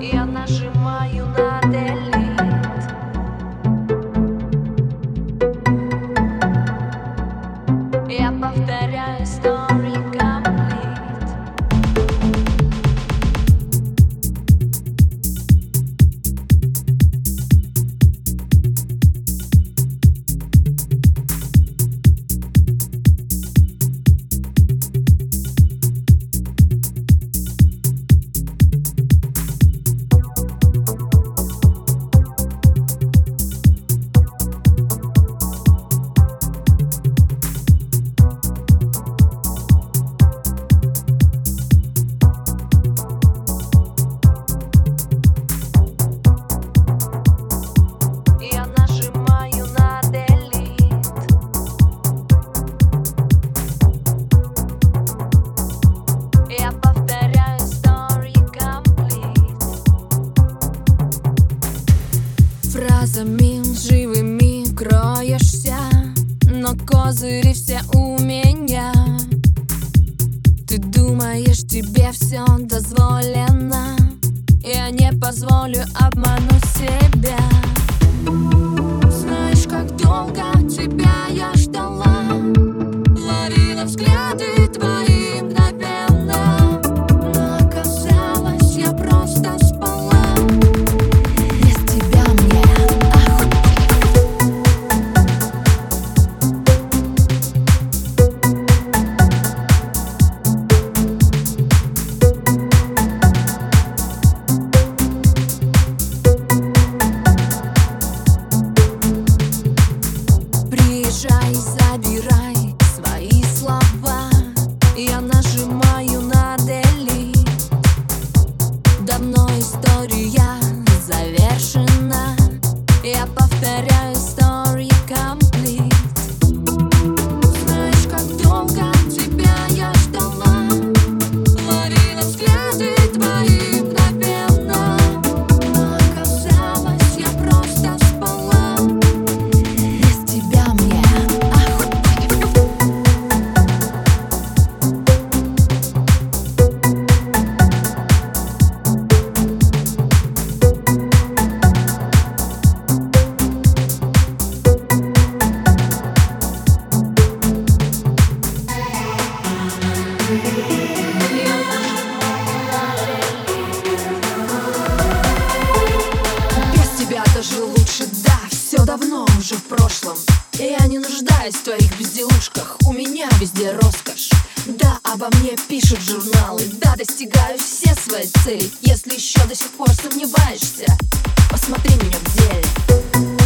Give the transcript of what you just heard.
Я нажимаю на delete Я повторяю. Фразами живыми кроешься Но козыри все у меня Ты думаешь, тебе все дозволено Я не позволю обмануть себя Приезжай, забирай свои слова. Я нажимаю на delete Давно история нуждаюсь в твоих безделушках, у меня везде роскошь. Да, обо мне пишут журналы, да, достигаю все свои цели. Если еще до сих пор сомневаешься, посмотри меня в деле